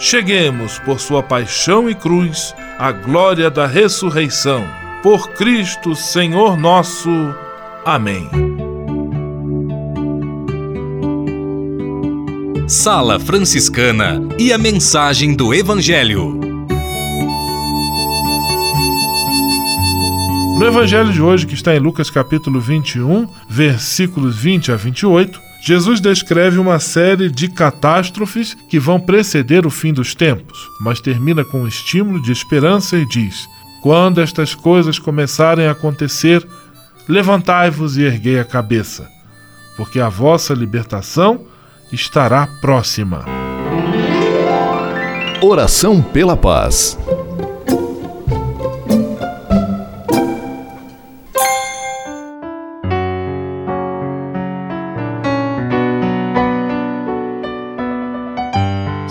cheguemos, por sua paixão e cruz, à glória da ressurreição. Por Cristo, Senhor nosso. Amém. Sala Franciscana e a mensagem do Evangelho. No evangelho de hoje, que está em Lucas capítulo 21, versículos 20 a 28, Jesus descreve uma série de catástrofes que vão preceder o fim dos tempos, mas termina com um estímulo de esperança e diz: Quando estas coisas começarem a acontecer, levantai-vos e erguei a cabeça, porque a vossa libertação estará próxima. Oração pela paz.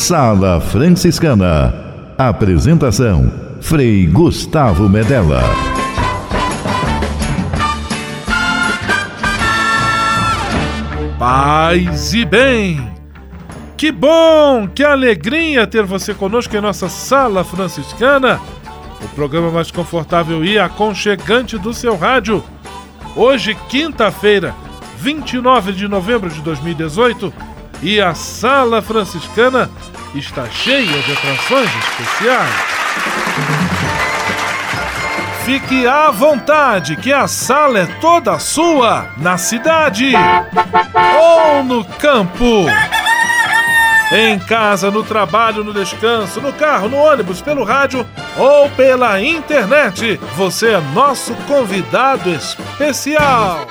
Sala Franciscana. Apresentação: Frei Gustavo Medella. Paz e bem! Que bom, que alegria ter você conosco em nossa Sala Franciscana, o programa mais confortável e aconchegante do seu rádio. Hoje, quinta-feira, 29 de novembro de 2018, e a Sala Franciscana está cheia de atrações especiais. Fique à vontade, que a sala é toda sua, na cidade ou no campo. Em casa, no trabalho, no descanso, no carro, no ônibus, pelo rádio ou pela internet, você é nosso convidado especial.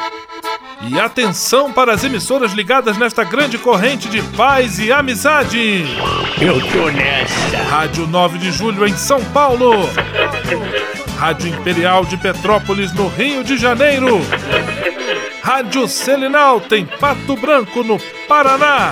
E atenção para as emissoras ligadas nesta grande corrente de paz e amizade. Eu tô nessa. Rádio 9 de Julho em São Paulo. Rádio Imperial de Petrópolis no Rio de Janeiro. Rádio Selinalta em Pato Branco no Paraná.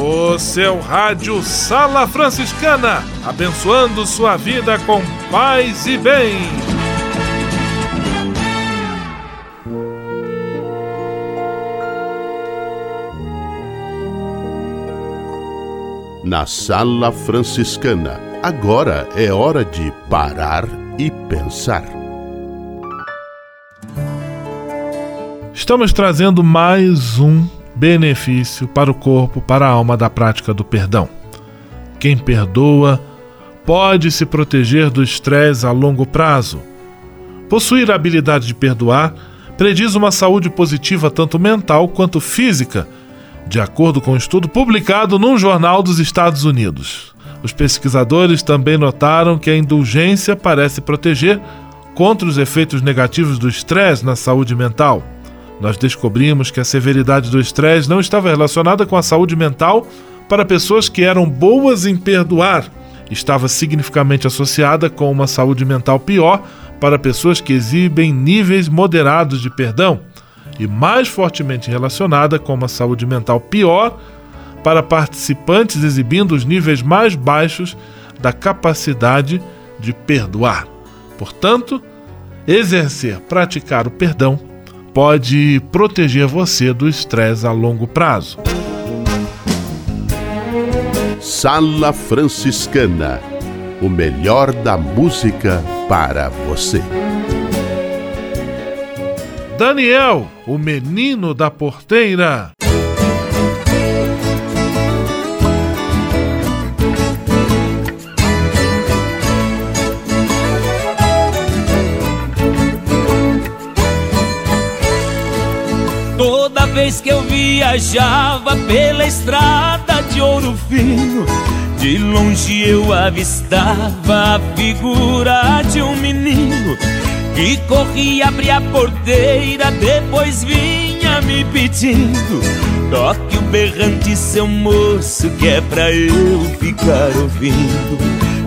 O seu rádio Sala Franciscana, abençoando sua vida com paz e bem. Na Sala Franciscana, agora é hora de parar e pensar. Estamos trazendo mais um benefício para o corpo, para a alma da prática do perdão. Quem perdoa pode se proteger do estresse a longo prazo. Possuir a habilidade de perdoar prediz uma saúde positiva tanto mental quanto física, de acordo com um estudo publicado num jornal dos Estados Unidos. Os pesquisadores também notaram que a indulgência parece proteger contra os efeitos negativos do estresse na saúde mental nós descobrimos que a severidade do estresse não estava relacionada com a saúde mental para pessoas que eram boas em perdoar, estava significativamente associada com uma saúde mental pior para pessoas que exibem níveis moderados de perdão, e mais fortemente relacionada com uma saúde mental pior para participantes exibindo os níveis mais baixos da capacidade de perdoar. Portanto, exercer, praticar o perdão pode proteger você do estresse a longo prazo. Sala Franciscana o melhor da música para você. Daniel, o menino da porteira. Vez que eu viajava pela estrada de ouro fino, de longe eu avistava a figura de um menino que corria abrir a porteira, depois vinha me pedindo: toque o berrante, seu moço, que é pra eu ficar ouvindo.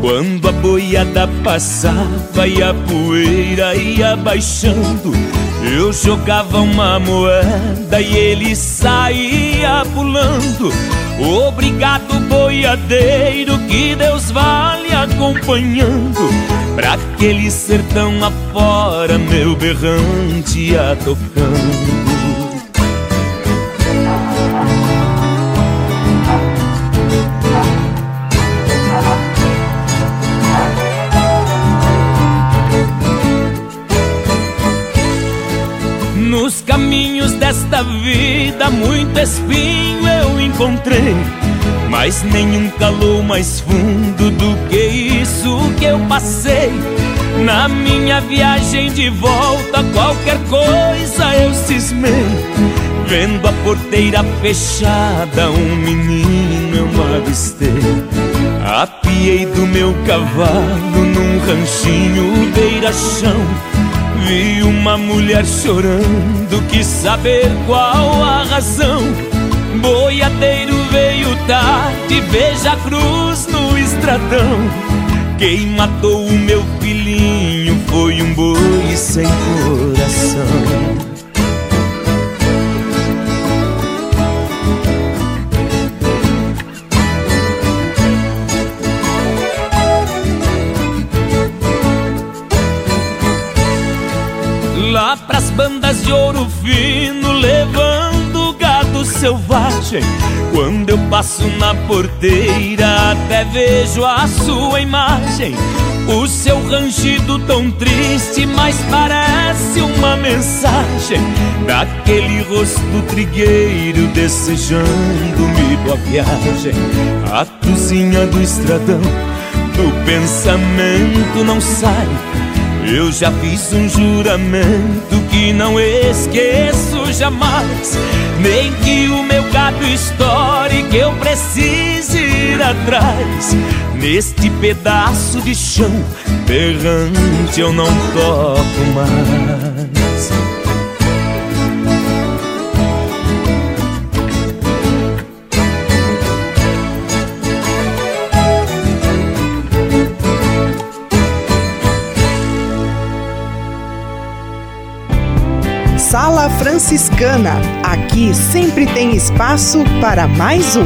Quando a boiada passava e a poeira ia baixando, eu jogava uma moeda e ele saía pulando. Obrigado, boiadeiro, que Deus vale acompanhando. Pra aquele sertão afora, meu berrante ia tocando. Desta vida, muito espinho eu encontrei. Mas nenhum calou mais fundo do que isso que eu passei. Na minha viagem de volta, qualquer coisa eu cismei. Vendo a porteira fechada, um menino eu avistei. Apiei do meu cavalo num ranchinho beira-chão Vi uma mulher chorando, quis saber qual a razão. Boiadeiro veio tarde, veja a cruz no estradão. Quem matou o meu filhinho foi um boi sem coração. Ouro fino levando gado selvagem. Quando eu passo na porteira, até vejo a sua imagem. O seu rangido tão triste, mas parece uma mensagem daquele rosto trigueiro desejando-me boa viagem. A cozinha do estradão, do pensamento não sai. Eu já fiz um juramento que não esqueço jamais. Nem que o meu gato estoure, que eu precise ir atrás. Neste pedaço de chão berrante eu não toco mais. Sala Franciscana. Aqui sempre tem espaço para mais um.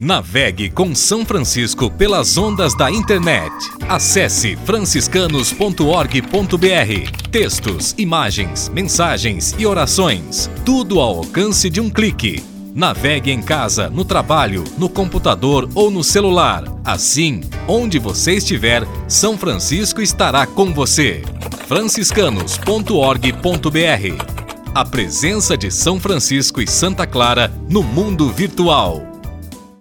Navegue com São Francisco pelas ondas da internet. Acesse franciscanos.org.br. Textos, imagens, mensagens e orações. Tudo ao alcance de um clique. Navegue em casa, no trabalho, no computador ou no celular. Assim, onde você estiver, São Francisco estará com você franciscanos.org.br. A presença de São Francisco e Santa Clara no mundo virtual.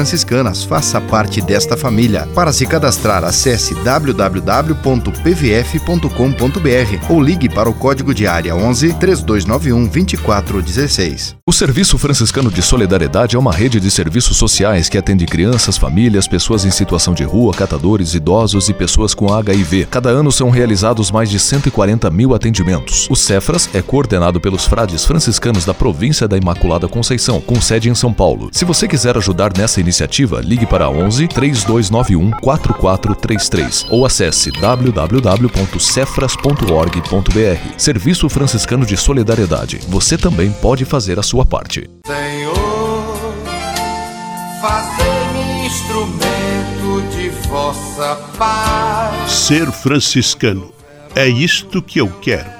franciscanas. Faça parte desta família. Para se cadastrar, acesse www.pvf.com.br ou ligue para o código de área 11 3291 2416. O Serviço Franciscano de Solidariedade é uma rede de serviços sociais que atende crianças, famílias, pessoas em situação de rua, catadores, idosos e pessoas com HIV. Cada ano são realizados mais de 140 mil atendimentos. O Cefras é coordenado pelos frades franciscanos da província da Imaculada Conceição, com sede em São Paulo. Se você quiser ajudar nessa iniciativa, iniciativa, ligue para 11 3291 4433 ou acesse www.cefras.org.br. Serviço Franciscano de Solidariedade. Você também pode fazer a sua parte. Senhor, instrumento de vossa paz. Ser franciscano é isto que eu quero.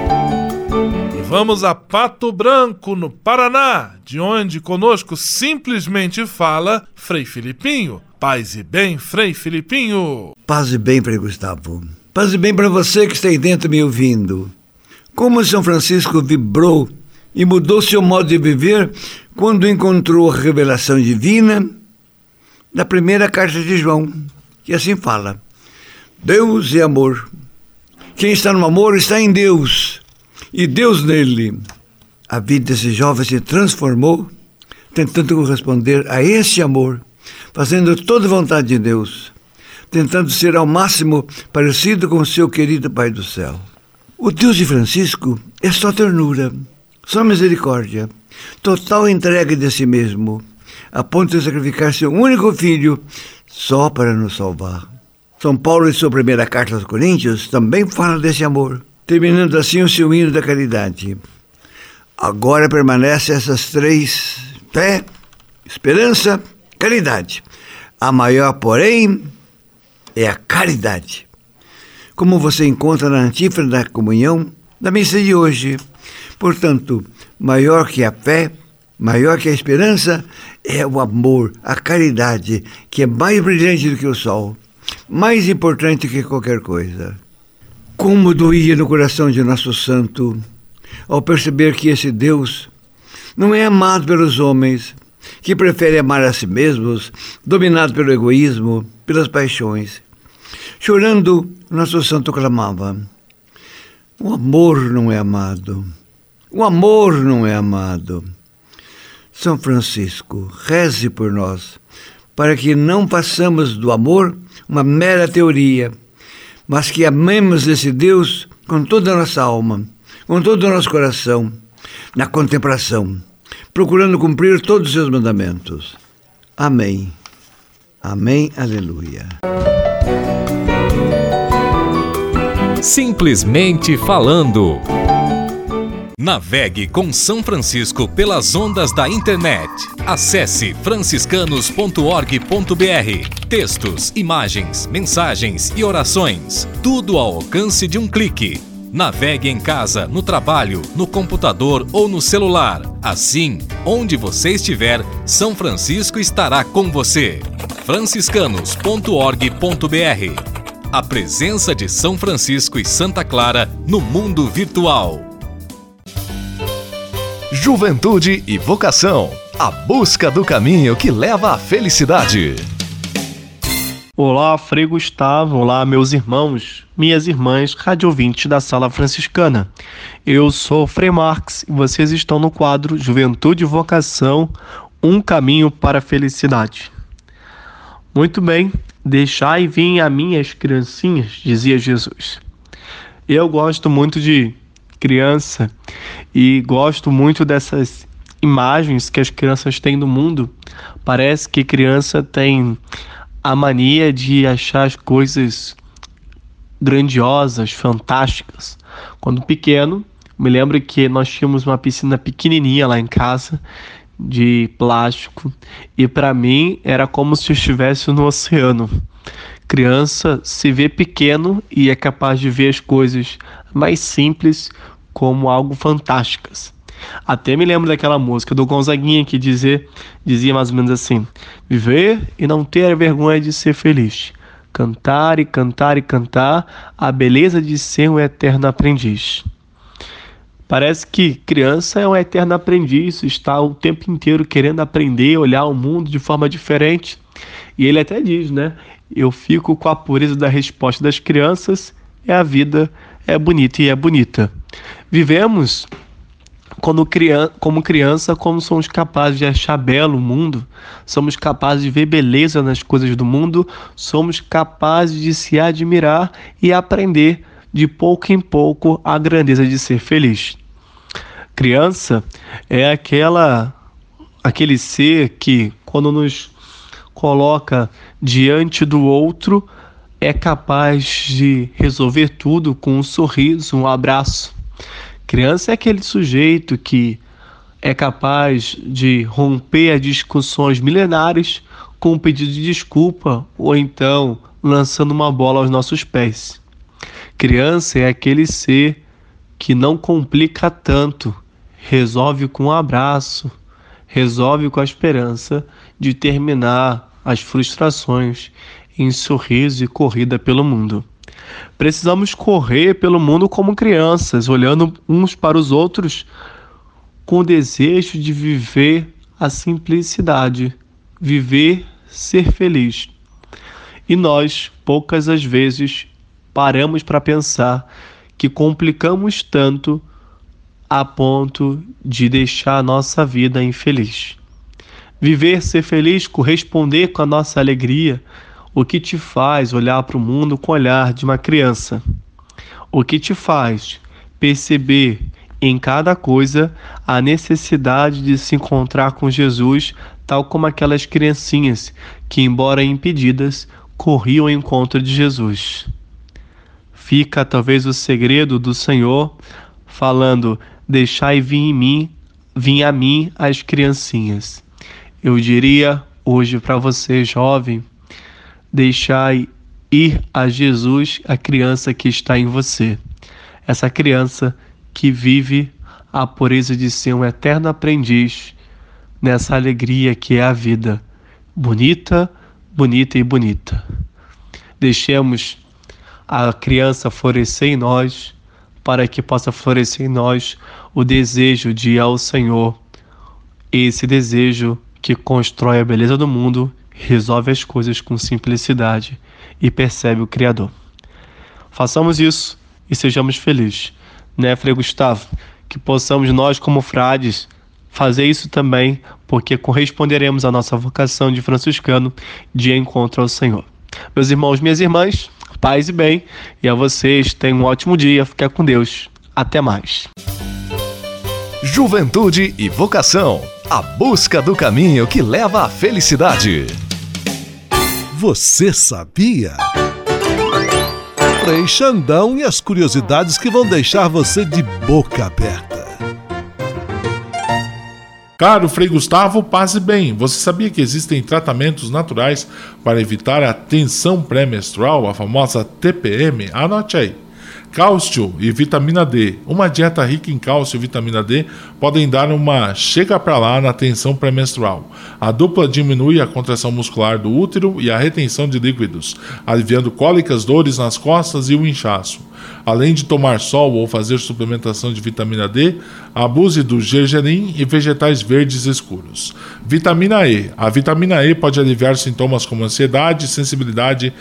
Vamos a Pato Branco, no Paraná, de onde conosco simplesmente fala Frei Filipinho. Paz e bem, Frei Filipinho. Paz e bem, Frei Gustavo. Paz e bem para você que está aí dentro me ouvindo. Como São Francisco vibrou e mudou seu modo de viver quando encontrou a revelação divina da primeira carta de João, que assim fala: Deus é amor. Quem está no amor está em Deus e Deus nele. A vida desse jovem se transformou, tentando corresponder a esse amor, fazendo toda a vontade de Deus, tentando ser ao máximo parecido com o seu querido Pai do céu. O Deus de Francisco é só ternura, só misericórdia, total entrega de si mesmo, a ponto de sacrificar seu único filho só para nos salvar. São Paulo, em sua primeira carta aos Coríntios, também fala desse amor terminando assim o seu hino da caridade. Agora permanecem essas três: fé, esperança, caridade. A maior, porém, é a caridade. Como você encontra na antífona da comunhão da missa de hoje. Portanto, maior que a fé, maior que a esperança, é o amor, a caridade, que é mais brilhante do que o sol, mais importante que qualquer coisa. Como doía no coração de nosso santo ao perceber que esse Deus não é amado pelos homens, que preferem amar a si mesmos, dominados pelo egoísmo, pelas paixões. Chorando, nosso santo clamava: O amor não é amado. O amor não é amado. São Francisco, reze por nós, para que não passamos do amor uma mera teoria, mas que amemos esse Deus com toda a nossa alma, com todo o nosso coração, na contemplação, procurando cumprir todos os seus mandamentos. Amém. Amém. Aleluia. Simplesmente falando. Navegue com São Francisco pelas ondas da internet. Acesse franciscanos.org.br. Textos, imagens, mensagens e orações. Tudo ao alcance de um clique. Navegue em casa, no trabalho, no computador ou no celular. Assim, onde você estiver, São Francisco estará com você. franciscanos.org.br. A presença de São Francisco e Santa Clara no mundo virtual. Juventude e vocação. A busca do caminho que leva à felicidade. Olá, Frei Gustavo. Olá, meus irmãos, minhas irmãs, radiovintes da Sala Franciscana. Eu sou Frei Marx e vocês estão no quadro Juventude e Vocação Um Caminho para a Felicidade. Muito bem, deixai vir a mim as criancinhas, dizia Jesus. Eu gosto muito de criança e gosto muito dessas imagens que as crianças têm do mundo. Parece que criança tem a mania de achar as coisas grandiosas, fantásticas. Quando pequeno, me lembro que nós tínhamos uma piscina pequenininha lá em casa de plástico e para mim era como se estivesse no oceano. Criança se vê pequeno e é capaz de ver as coisas mais simples como algo fantásticas. Até me lembro daquela música do Gonzaguinha que dizia, dizia mais ou menos assim: Viver e não ter vergonha de ser feliz. Cantar e cantar e cantar a beleza de ser um eterno aprendiz. Parece que criança é um eterno aprendiz, está o tempo inteiro querendo aprender, olhar o mundo de forma diferente. E ele até diz, né? Eu fico com a pureza da resposta das crianças, é a vida, é bonita e é bonita. Vivemos quando criança, como criança, como somos capazes de achar belo o mundo, somos capazes de ver beleza nas coisas do mundo, somos capazes de se admirar e aprender de pouco em pouco a grandeza de ser feliz. Criança é aquela aquele ser que quando nos coloca diante do outro é capaz de resolver tudo com um sorriso, um abraço. Criança é aquele sujeito que é capaz de romper as discussões milenares com um pedido de desculpa ou então lançando uma bola aos nossos pés. Criança é aquele ser que não complica tanto, resolve com um abraço, resolve com a esperança de terminar as frustrações em sorriso e corrida pelo mundo. Precisamos correr pelo mundo como crianças, olhando uns para os outros com o desejo de viver a simplicidade, viver ser feliz. E nós, poucas as vezes, paramos para pensar que complicamos tanto a ponto de deixar a nossa vida infeliz. Viver ser feliz, corresponder com a nossa alegria, o que te faz olhar para o mundo com o olhar de uma criança? O que te faz perceber em cada coisa a necessidade de se encontrar com Jesus, tal como aquelas criancinhas que, embora impedidas, corriam ao encontro de Jesus. Fica talvez o segredo do Senhor falando: Deixai vir em mim, vim a mim as criancinhas. Eu diria hoje para você, jovem, deixai ir a Jesus a criança que está em você. Essa criança que vive a pureza de ser um eterno aprendiz nessa alegria que é a vida. Bonita, bonita e bonita. Deixemos a criança florescer em nós, para que possa florescer em nós o desejo de ir ao Senhor. Esse desejo que constrói a beleza do mundo, resolve as coisas com simplicidade e percebe o Criador. Façamos isso e sejamos felizes, né, Frei Gustavo? Que possamos nós, como frades, fazer isso também, porque corresponderemos à nossa vocação de franciscano de encontro ao Senhor. Meus irmãos, minhas irmãs, paz e bem, e a vocês tenham um ótimo dia, fique com Deus. Até mais. Juventude e vocação. A busca do caminho que leva à felicidade. Você sabia? Frei Xandão e as curiosidades que vão deixar você de boca aberta. Caro Frei Gustavo, passe bem. Você sabia que existem tratamentos naturais para evitar a tensão pré-menstrual, a famosa TPM? Anote aí. Cálcio e vitamina D. Uma dieta rica em cálcio e vitamina D podem dar uma chega para lá na tensão pré-menstrual. A dupla diminui a contração muscular do útero e a retenção de líquidos, aliviando cólicas, dores nas costas e o inchaço. Além de tomar sol ou fazer suplementação de vitamina D, abuse do gergelim e vegetais verdes escuros. Vitamina E. A vitamina E pode aliviar sintomas como ansiedade, sensibilidade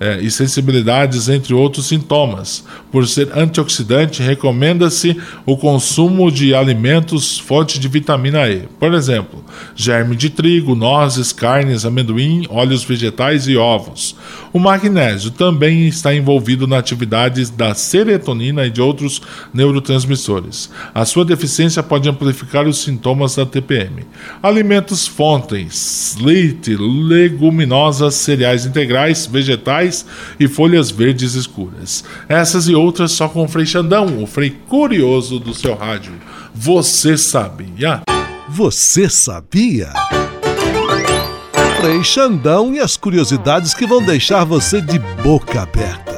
é, e sensibilidades, entre outros sintomas. Por ser antioxidante, recomenda-se o consumo de alimentos fonte de vitamina E. Por exemplo, germe de trigo, nozes, carnes, amendoim, óleos vegetais e ovos. O magnésio também está envolvido na atividade da serotonina e de outros neurotransmissores. A sua deficiência pode amplificar os sintomas da TPM. Alimentos fontes: leite, leguminosas, cereais integrais, vegetais e folhas verdes escuras. Essas e outras só com o Frei Xandão, o Frei curioso do seu rádio. Você sabia? Você sabia? Frei Xandão e as curiosidades que vão deixar você de boca aberta.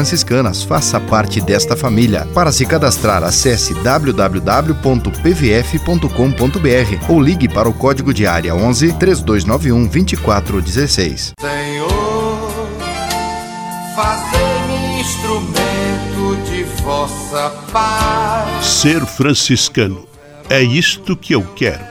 franciscanas. Faça parte desta família. Para se cadastrar, acesse www.pvf.com.br ou ligue para o código de área 11 3291 2416. Senhor, fazei-me instrumento de vossa paz. Ser franciscano é isto que eu quero.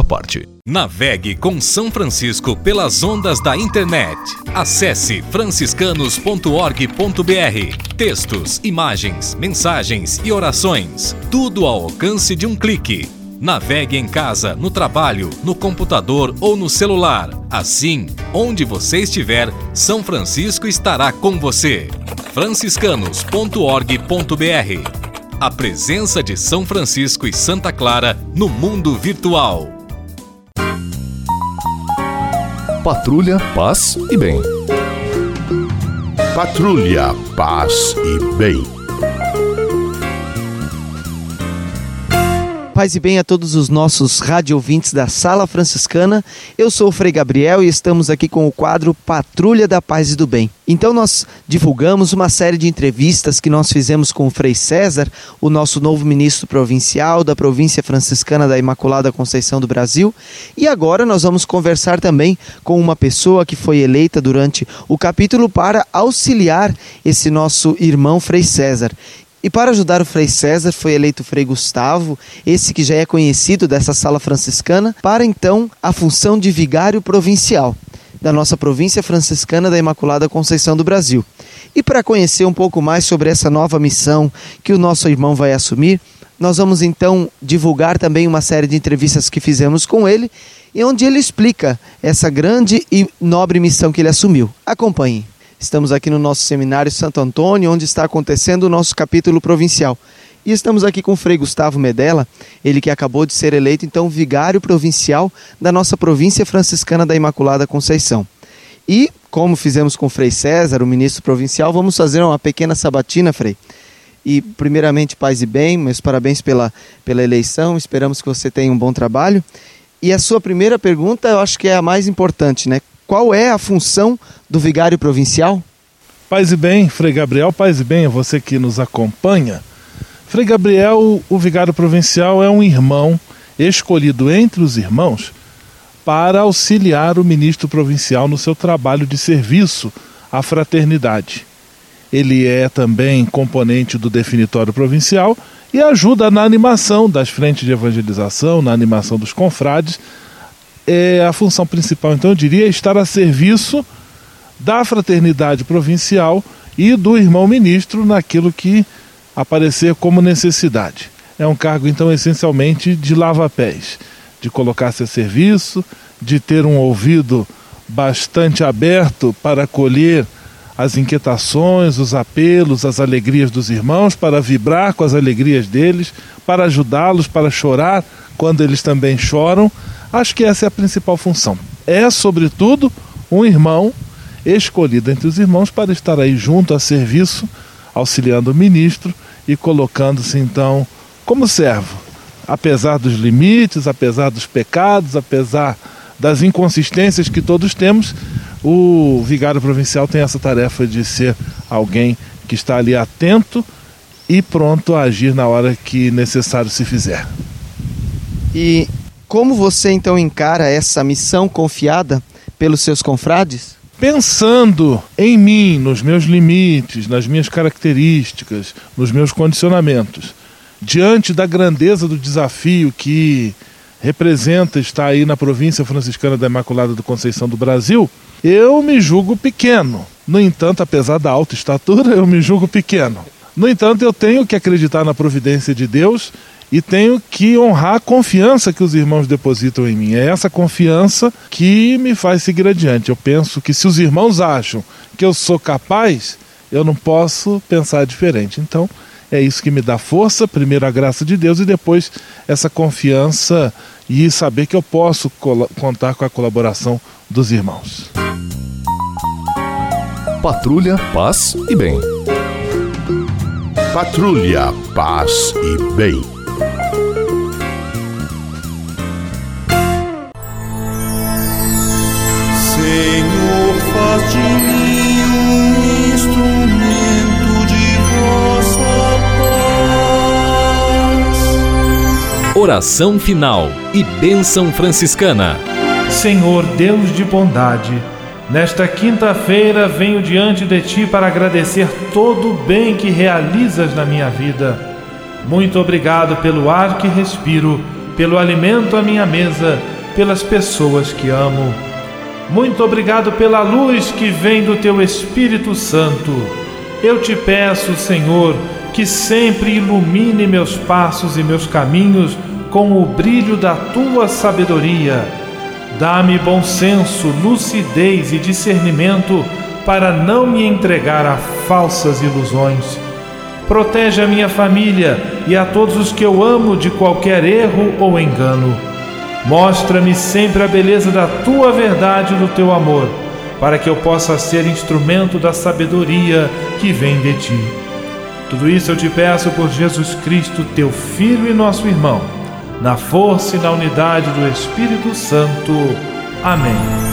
sua parte. Navegue com São Francisco pelas ondas da internet. Acesse franciscanos.org.br. Textos, imagens, mensagens e orações. Tudo ao alcance de um clique. Navegue em casa, no trabalho, no computador ou no celular. Assim, onde você estiver, São Francisco estará com você. franciscanos.org.br a presença de São Francisco e Santa Clara no mundo virtual. Patrulha, paz e bem. Patrulha, paz e bem. Paz e bem a todos os nossos rádio ouvintes da Sala Franciscana. Eu sou o Frei Gabriel e estamos aqui com o quadro Patrulha da Paz e do Bem. Então nós divulgamos uma série de entrevistas que nós fizemos com o Frei César, o nosso novo ministro provincial da província franciscana da Imaculada Conceição do Brasil, e agora nós vamos conversar também com uma pessoa que foi eleita durante o capítulo para auxiliar esse nosso irmão Frei César. E para ajudar o Frei César foi eleito o Frei Gustavo, esse que já é conhecido dessa sala franciscana, para então a função de vigário provincial da nossa província franciscana da Imaculada Conceição do Brasil. E para conhecer um pouco mais sobre essa nova missão que o nosso irmão vai assumir, nós vamos então divulgar também uma série de entrevistas que fizemos com ele e onde ele explica essa grande e nobre missão que ele assumiu. Acompanhe. Estamos aqui no nosso seminário Santo Antônio, onde está acontecendo o nosso capítulo provincial. E estamos aqui com o Frei Gustavo Medella, ele que acabou de ser eleito então vigário provincial da nossa província franciscana da Imaculada Conceição. E, como fizemos com o Frei César, o ministro provincial, vamos fazer uma pequena sabatina, Frei. E, primeiramente, paz e bem, meus parabéns pela, pela eleição, esperamos que você tenha um bom trabalho. E a sua primeira pergunta, eu acho que é a mais importante, né? Qual é a função do vigário provincial? Paz e bem, Frei Gabriel, paz e bem, você que nos acompanha. Frei Gabriel, o vigário provincial, é um irmão escolhido entre os irmãos para auxiliar o ministro provincial no seu trabalho de serviço à fraternidade. Ele é também componente do definitório provincial e ajuda na animação das frentes de evangelização, na animação dos confrades, é a função principal, então eu diria, estar a serviço da fraternidade provincial e do irmão ministro naquilo que aparecer como necessidade. É um cargo, então, essencialmente de lava-pés, de colocar-se a serviço, de ter um ouvido bastante aberto para acolher as inquietações, os apelos, as alegrias dos irmãos, para vibrar com as alegrias deles, para ajudá-los, para chorar quando eles também choram, Acho que essa é a principal função. É, sobretudo, um irmão escolhido entre os irmãos para estar aí junto a serviço, auxiliando o ministro e colocando-se então como servo, apesar dos limites, apesar dos pecados, apesar das inconsistências que todos temos, o vigário provincial tem essa tarefa de ser alguém que está ali atento e pronto a agir na hora que necessário se fizer. E como você então encara essa missão confiada pelos seus confrades? Pensando em mim, nos meus limites, nas minhas características, nos meus condicionamentos, diante da grandeza do desafio que representa estar aí na província franciscana da Imaculada do Conceição do Brasil, eu me julgo pequeno. No entanto, apesar da alta estatura, eu me julgo pequeno. No entanto, eu tenho que acreditar na providência de Deus e tenho que honrar a confiança que os irmãos depositam em mim. É essa confiança que me faz seguir adiante. Eu penso que se os irmãos acham que eu sou capaz, eu não posso pensar diferente. Então, é isso que me dá força, primeiro a graça de Deus e depois essa confiança e saber que eu posso contar com a colaboração dos irmãos. Patrulha, paz e bem. Patrulha, paz e bem. Senhor, faz de mim um instrumento de vossa paz. Oração final e bênção franciscana. Senhor Deus de bondade, nesta quinta-feira venho diante de ti para agradecer todo o bem que realizas na minha vida. Muito obrigado pelo ar que respiro, pelo alimento à minha mesa, pelas pessoas que amo. Muito obrigado pela luz que vem do teu Espírito Santo. Eu te peço, Senhor, que sempre ilumine meus passos e meus caminhos com o brilho da tua sabedoria. Dá-me bom senso, lucidez e discernimento para não me entregar a falsas ilusões. Protege a minha família e a todos os que eu amo de qualquer erro ou engano Mostra-me sempre a beleza da tua verdade e do teu amor, para que eu possa ser instrumento da sabedoria que vem de ti. Tudo isso eu te peço por Jesus Cristo, teu Filho e nosso irmão, na força e na unidade do Espírito Santo. Amém.